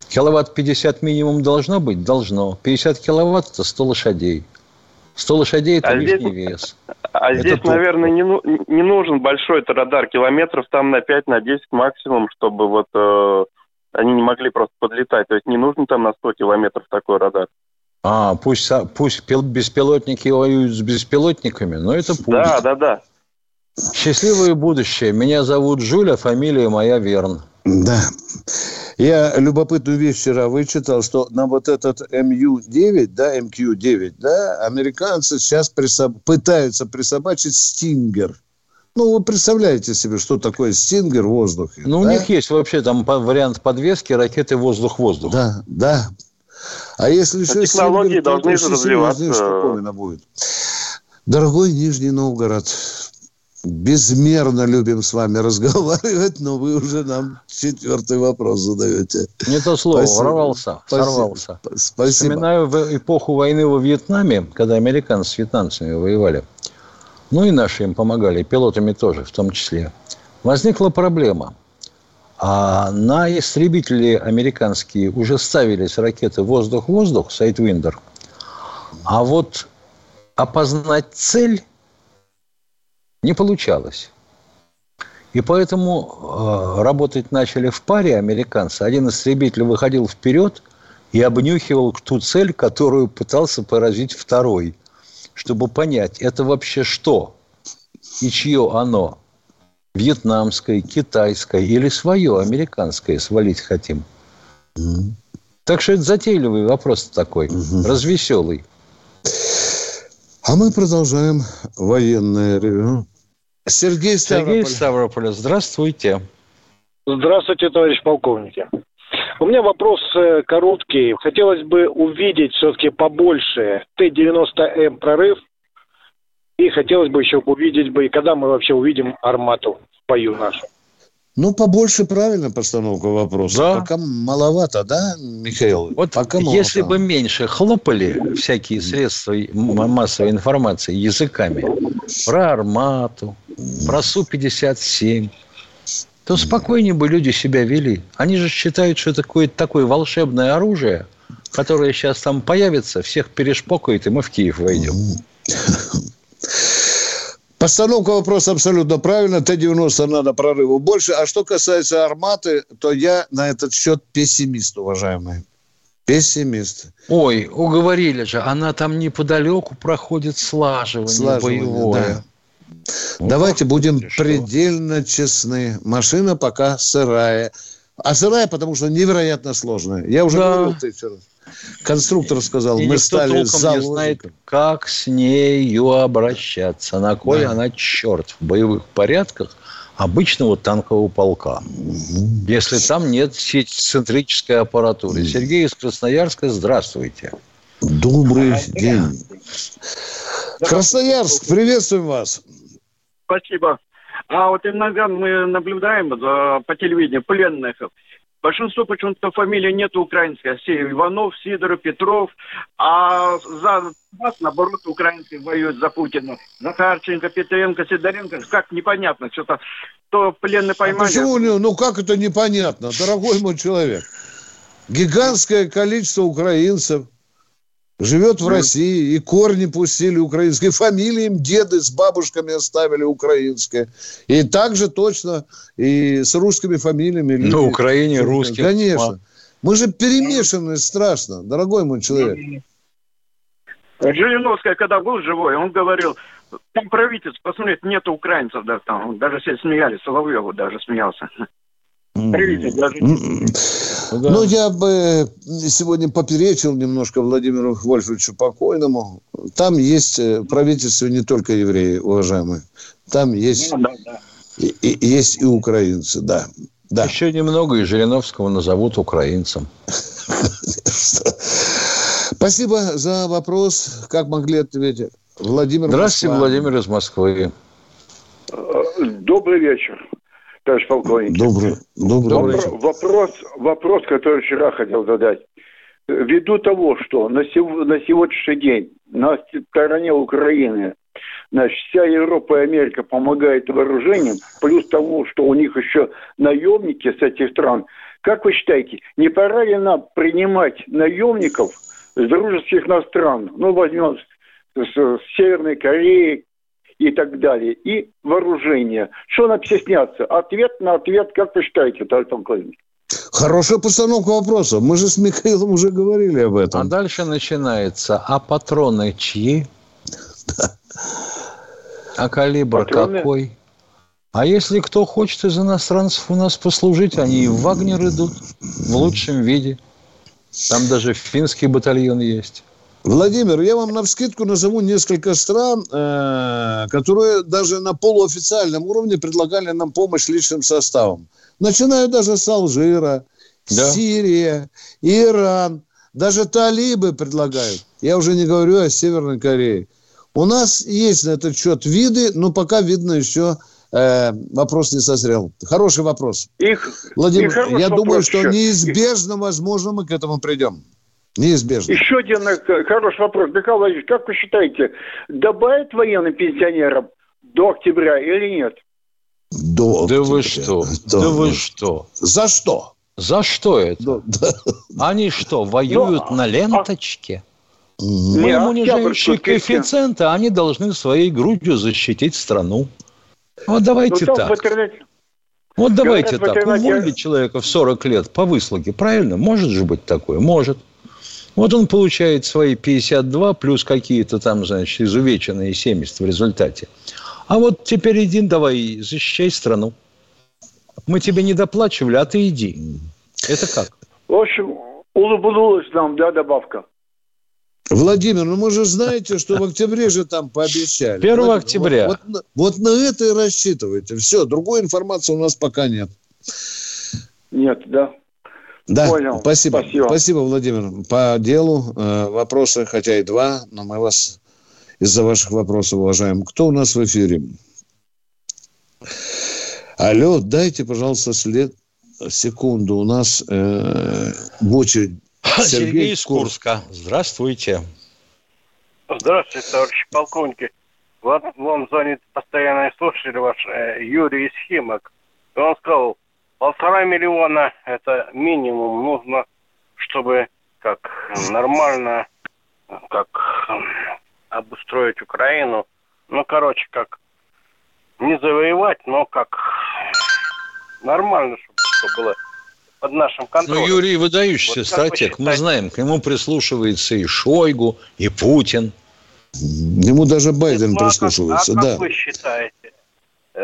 [SPEAKER 2] Киловатт 50 минимум должно быть? Должно. 50 киловатт – это 100 лошадей. 100 лошадей – это а лишний здесь, вес.
[SPEAKER 14] А это здесь, топ. наверное, не, не нужен большой радар. Километров там на 5, на 10 максимум, чтобы вот э, они не могли просто подлетать. То есть не нужно там на 100 километров такой радар.
[SPEAKER 2] А, пусть, пусть беспилотники воюют с беспилотниками, но это пусть.
[SPEAKER 14] Да, да, да.
[SPEAKER 2] Счастливое будущее. Меня зовут Жуля, фамилия моя Верн.
[SPEAKER 1] Да. Я любопытную вещь вчера вычитал, что на вот этот МЮ-9, да, МК-9, да, американцы сейчас присоб... пытаются присобачить «Стингер». Ну, вы представляете себе, что такое «Стингер» в воздухе?
[SPEAKER 2] Ну, да? у них есть вообще там вариант подвески ракеты «Воздух-воздух».
[SPEAKER 1] Да, да. А если еще
[SPEAKER 14] а технологии «Стингер», должны то развиваться.
[SPEAKER 1] будет. Дорогой Нижний Новгород, безмерно любим с вами разговаривать, но вы уже нам четвертый вопрос задаете.
[SPEAKER 2] Не то слово, Спасибо. ворвался, Спасибо. сорвался. Спасибо. Вспоминаю эпоху войны во Вьетнаме, когда американцы с вьетнамцами воевали. Ну и наши им помогали, пилотами тоже в том числе. Возникла проблема. А на истребители американские уже ставились ракеты «Воздух-воздух» Сайдвиндер. А вот опознать цель не получалось. И поэтому э, работать начали в паре американцы. Один истребитель выходил вперед и обнюхивал ту цель, которую пытался поразить второй, чтобы понять, это вообще что и чье оно. Вьетнамское, китайское или свое, американское свалить хотим. Mm-hmm. Так что это затейливый вопрос такой, mm-hmm. развеселый.
[SPEAKER 1] А мы продолжаем военное ревю.
[SPEAKER 2] Сергей Ставрополь. Сергей Ставрополь, здравствуйте.
[SPEAKER 15] Здравствуйте, товарищ полковники. У меня вопрос э, короткий. Хотелось бы увидеть все-таки побольше Т-90М прорыв. И хотелось бы еще увидеть бы, и когда мы вообще увидим армату в бою нашу.
[SPEAKER 1] Ну, побольше правильно постановка вопроса. Да. Пока маловато, да, Михаил?
[SPEAKER 2] Вот
[SPEAKER 1] Пока
[SPEAKER 2] если бы меньше хлопали всякие средства массовой информации языками про армату, про Су-57, то спокойнее бы люди себя вели. Они же считают, что это какое-то такое волшебное оружие, которое сейчас там появится, всех перешпокает, и мы в Киев войдем.
[SPEAKER 1] Постановка вопроса абсолютно правильно. Т-90 надо прорыву больше. А что касается арматы, то я на этот счет пессимист, уважаемые. Пессимист.
[SPEAKER 2] Ой, уговорили же. Она там неподалеку проходит слаживание, слаживание боевое. Да.
[SPEAKER 1] Ну, Давайте будем предельно честны. Машина пока сырая. А сырая, потому что невероятно сложная. Я уже да. говорил тысячу раз. Конструктор сказал, и мы стали
[SPEAKER 2] толком не знает, как с нею обращаться, на кой да. она черт в боевых порядках обычного танкового полка, если там нет центрической аппаратуры. Сергей из Красноярска, здравствуйте.
[SPEAKER 1] Добрый день. Красноярск, приветствуем вас.
[SPEAKER 16] Спасибо. А вот иногда мы наблюдаем за, по телевидению пленных. Большинство почему-то фамилии нет украинской. Все Иванов, Сидоров, Петров. А за нас, наоборот, украинцы воюют за Путина. Захарченко, Петренко, Сидоренко. Как непонятно. Что-то то пленные поймали. А
[SPEAKER 1] почему? Ну как это непонятно, дорогой мой человек? Гигантское количество украинцев живет в России, и корни пустили украинские, фамилии им деды с бабушками оставили украинские. И также точно и с русскими фамилиями.
[SPEAKER 2] На Украине русские.
[SPEAKER 1] Конечно. Мы же перемешаны страшно, дорогой мой человек.
[SPEAKER 16] Жириновская, когда был живой, он говорил, там правительство, посмотрите, нет украинцев, да, там, даже все смеялись, Соловьеву даже смеялся.
[SPEAKER 1] Ну, я бы сегодня поперечил немножко Владимиру Вольфовичу покойному. Там есть э, правительство не только евреи, уважаемые. Там есть, ну, да, да. И, и, есть и украинцы, да. да.
[SPEAKER 2] Еще немного, и Жириновского назовут украинцем.
[SPEAKER 1] Спасибо за вопрос. Как могли ответить?
[SPEAKER 2] Владимир Здравствуйте, Москва. Владимир из Москвы.
[SPEAKER 17] Добрый вечер товарищ полковник.
[SPEAKER 1] Добрый, добрый вечер.
[SPEAKER 17] Вопрос, вопрос, который вчера хотел задать. Ввиду того, что на, сев, на сегодняшний день на стороне Украины значит, вся Европа и Америка помогает вооружением, плюс тому, что у них еще наемники с этих стран, как вы считаете, не пора ли нам принимать наемников с дружеских стран? Ну, возьмем с, с Северной Кореи, и так далее, и вооружение. Что нам стесняться? Ответ на ответ, как вы считаете, товарищ полковник?
[SPEAKER 1] Хорошая постановка вопроса. Мы же с Михаилом уже говорили об этом.
[SPEAKER 2] А дальше начинается. А патроны чьи? А калибр патроны? какой? А если кто хочет из иностранцев у нас послужить, они и в Вагнер идут в лучшем виде. Там даже финский батальон есть.
[SPEAKER 1] Владимир, я вам на вскидку назову несколько стран, э, которые даже на полуофициальном уровне предлагали нам помощь личным составом. Начиная даже с Алжира, да. Сирия, Иран, даже талибы предлагают. Я уже не говорю о Северной Корее. У нас есть на этот счет виды, но пока видно еще э, вопрос не созрел. Хороший вопрос. Их, Владимир, их я думаю, что неизбежно, возможно, мы к этому придем. Неизбежно.
[SPEAKER 17] Еще один э, хороший вопрос. Михаил Владимирович, как вы считаете, добавят военным пенсионерам до октября или нет?
[SPEAKER 2] До да вы что? Да, да вы что?
[SPEAKER 1] За что?
[SPEAKER 2] За что это? Да, да. Они что, воюют Но, ну, на а ленточке? А... Мы им унижающие коэффициенты, они должны своей грудью защитить страну. Вот давайте ну, так. интернете... Вот давайте Говорят, так. Уволили человека в 40 лет по выслуге, правильно? Может же быть такое? Может. Вот он получает свои 52 плюс какие-то там, значит, изувеченные 70 в результате. А вот теперь иди давай защищай страну. Мы тебе не доплачивали, а ты иди. Это как?
[SPEAKER 17] В общем, улыбнулась нам, да, добавка.
[SPEAKER 1] Владимир, ну вы же знаете, что в октябре же там пообещали.
[SPEAKER 2] 1 Владимир, октября.
[SPEAKER 1] Вот, вот, вот на это и рассчитывайте. Все, другой информации у нас пока нет.
[SPEAKER 17] Нет, да.
[SPEAKER 1] Да, Понял. Спасибо. спасибо. Спасибо, Владимир. По делу э, вопросы, хотя и два, но мы вас из-за ваших вопросов уважаем. Кто у нас в эфире? Алло, дайте, пожалуйста, след... секунду. У нас э, очередь
[SPEAKER 2] Сергей, Сергей из Курска. Здравствуйте.
[SPEAKER 18] Здравствуйте, товарищи полковники. Вам, вам звонит постоянный слушатель ваш э, Юрий Схимок. Он сказал, полтора миллиона это минимум нужно, чтобы как нормально, как обустроить Украину. Ну, короче, как не завоевать, но как нормально, чтобы, чтобы было под нашим контролем.
[SPEAKER 2] Ну, Юрий выдающийся вот стратег. Мы знаем, к нему прислушивается и Шойгу, и Путин.
[SPEAKER 1] Ему даже Байден ну, прислушивается, а как, а да.
[SPEAKER 18] как вы считаете?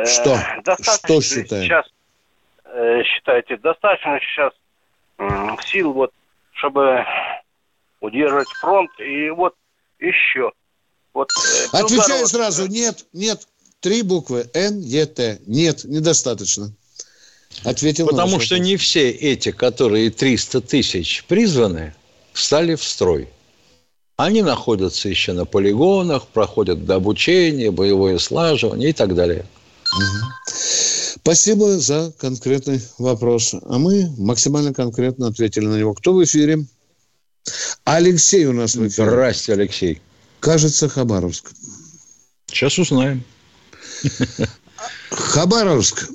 [SPEAKER 1] Что? Э, Что считаете?
[SPEAKER 18] Сейчас Э, считаете, достаточно сейчас сил, вот, чтобы удерживать фронт? И вот еще. Вот,
[SPEAKER 1] э, Отвечаю сразу, нет, нет. Три буквы Н, Е, Т. Нет, недостаточно.
[SPEAKER 2] Ответил Потому что не все эти, которые 300 тысяч призваны, стали в строй. Они находятся еще на полигонах, проходят до обучения, боевое слаживание и так далее.
[SPEAKER 1] Спасибо за конкретный вопрос. А мы максимально конкретно ответили на него. Кто в эфире? Алексей у нас в эфире.
[SPEAKER 2] Здрасте, Алексей.
[SPEAKER 1] Кажется, Хабаровск.
[SPEAKER 2] Сейчас узнаем.
[SPEAKER 1] Хабаровск.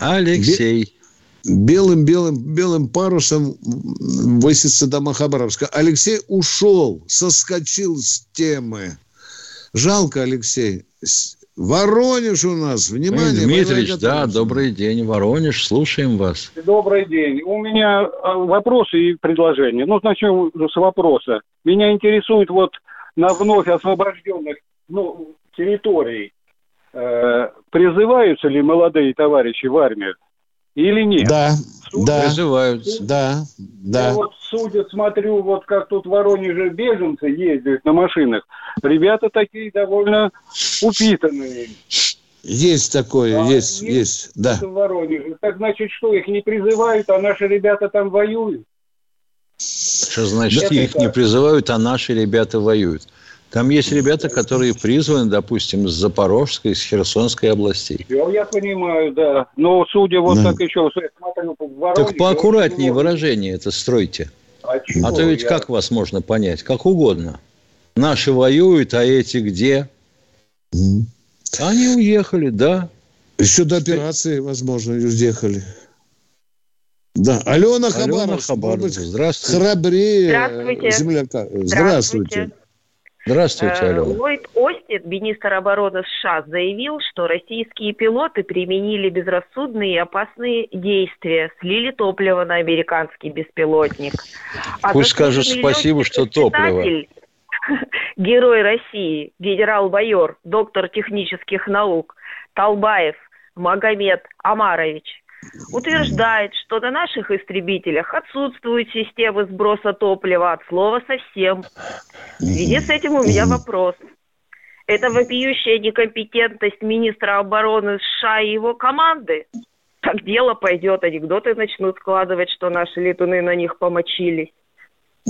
[SPEAKER 2] Алексей.
[SPEAKER 1] Белым-белым белым парусом высится дома Хабаровска. Алексей ушел, соскочил с темы. Жалко, Алексей. Воронеж у нас, внимание.
[SPEAKER 2] Дмитрий, да, добрый день, Воронеж, слушаем вас.
[SPEAKER 15] Добрый день. У меня а, вопросы и предложения. Ну, начнем с вопроса. Меня интересует вот на вновь освобожденных ну, территорий э, призываются ли молодые товарищи в армию или нет?
[SPEAKER 1] Да,
[SPEAKER 2] Суд...
[SPEAKER 1] да.
[SPEAKER 2] Призываются.
[SPEAKER 1] Да, да.
[SPEAKER 15] Я вот судя, смотрю, вот как тут в Воронеже беженцы ездят на машинах, ребята такие довольно упитанные.
[SPEAKER 1] Есть такое, а есть, есть, есть, да.
[SPEAKER 15] В Воронеже. Так значит, что, их не призывают, а наши ребята там воюют?
[SPEAKER 2] Что значит, их не призывают, а наши ребята воюют? Там есть ребята, которые призваны, допустим, с Запорожской, с Херсонской областей.
[SPEAKER 15] Я, я понимаю, да. Но судя вот да. так еще, я смотрю,
[SPEAKER 2] в Воронеже, Так поаккуратнее выражение это стройте. А, а то ведь я... как вас можно понять? Как угодно. Наши воюют, а эти где? Mm. Они уехали, да.
[SPEAKER 1] Еще до операции, возможно, уехали. Да, Алена.
[SPEAKER 2] Алена Хабаровск. Здравствуйте.
[SPEAKER 1] Храбрее
[SPEAKER 19] Здравствуйте.
[SPEAKER 1] земляка.
[SPEAKER 19] Здравствуйте.
[SPEAKER 1] Здравствуйте.
[SPEAKER 2] Здравствуйте,
[SPEAKER 19] Э,
[SPEAKER 2] Алена.
[SPEAKER 19] Ллойд Остин, министр обороны США, заявил, что российские пилоты применили безрассудные и опасные действия, слили топливо на американский беспилотник.
[SPEAKER 2] А Пусть скажет спасибо, что топливо.
[SPEAKER 19] Герой России, генерал-майор, доктор технических наук Талбаев Магомед Амарович утверждает, что на наших истребителях отсутствуют системы сброса топлива от слова совсем. В связи с этим у меня вопрос. Это вопиющая некомпетентность министра обороны США и его команды? Так дело пойдет, анекдоты начнут складывать, что наши летуны на них помочились.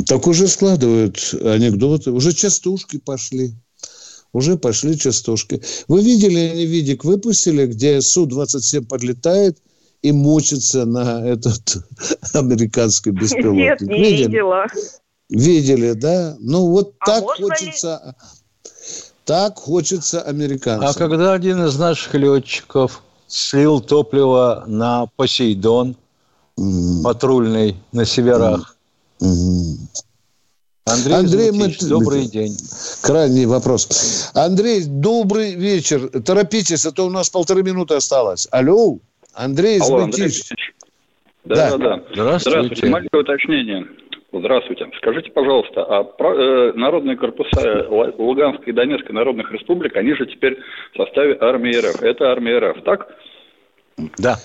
[SPEAKER 1] Так уже складывают анекдоты, уже частушки пошли. Уже пошли частушки. Вы видели, они видик выпустили, где Су-27 подлетает – и мучиться на этот американский беспилотник.
[SPEAKER 19] Нет, не видели? видела.
[SPEAKER 1] Видели, да? Ну, вот а так хочется... Ли... Так хочется американцам.
[SPEAKER 2] А когда один из наших летчиков слил топливо на Посейдон mm. патрульный на северах,
[SPEAKER 1] mm.
[SPEAKER 2] Андрей, Андрей Золотич, мы... добрый день.
[SPEAKER 1] Крайний вопрос. Андрей, добрый вечер. Торопитесь, а то у нас полторы минуты осталось. Алло. Андрей Алло, Андрей
[SPEAKER 20] да, да, да. Здравствуйте. Здравствуйте. Маленькое уточнение. Здравствуйте. Скажите, пожалуйста, а э, народные корпуса Луганской и Донецкой народных республик, они же теперь в составе армии РФ. Это армия РФ, так?
[SPEAKER 1] Да.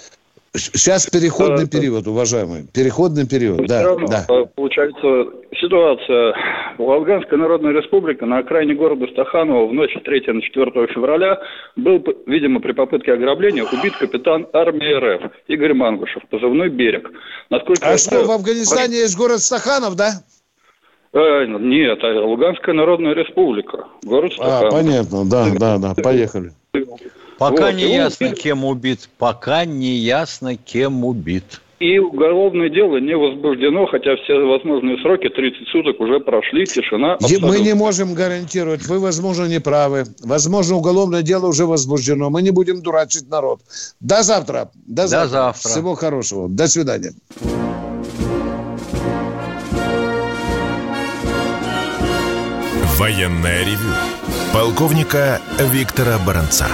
[SPEAKER 1] Сейчас переходный период, уважаемый. Переходный период, да, равно, да.
[SPEAKER 20] Э, получается, ситуация. Луганская Народная Республика на окраине города Стаханова в ночь 3 на 4 февраля был, видимо, при попытке ограбления убит капитан армии РФ Игорь Мангушев, позывной «Берег».
[SPEAKER 1] Насколько а что, в Афганистане есть город Стаханов, да?
[SPEAKER 20] Э, нет, а Луганская Народная Республика. Город а, Стаханов.
[SPEAKER 1] А, понятно, да, да, да, поехали.
[SPEAKER 2] Пока вот. не ясно, убит. кем убит. Пока не ясно, кем убит.
[SPEAKER 20] И уголовное дело не возбуждено, хотя все возможные сроки, 30 суток уже прошли, тишина.
[SPEAKER 1] Абсолютно. Мы не можем гарантировать, вы, возможно, не правы. Возможно, уголовное дело уже возбуждено. Мы не будем дурачить народ. До завтра. До, До завтра. завтра. Всего хорошего. До свидания.
[SPEAKER 4] Военная ревю. Полковника Виктора Баранца.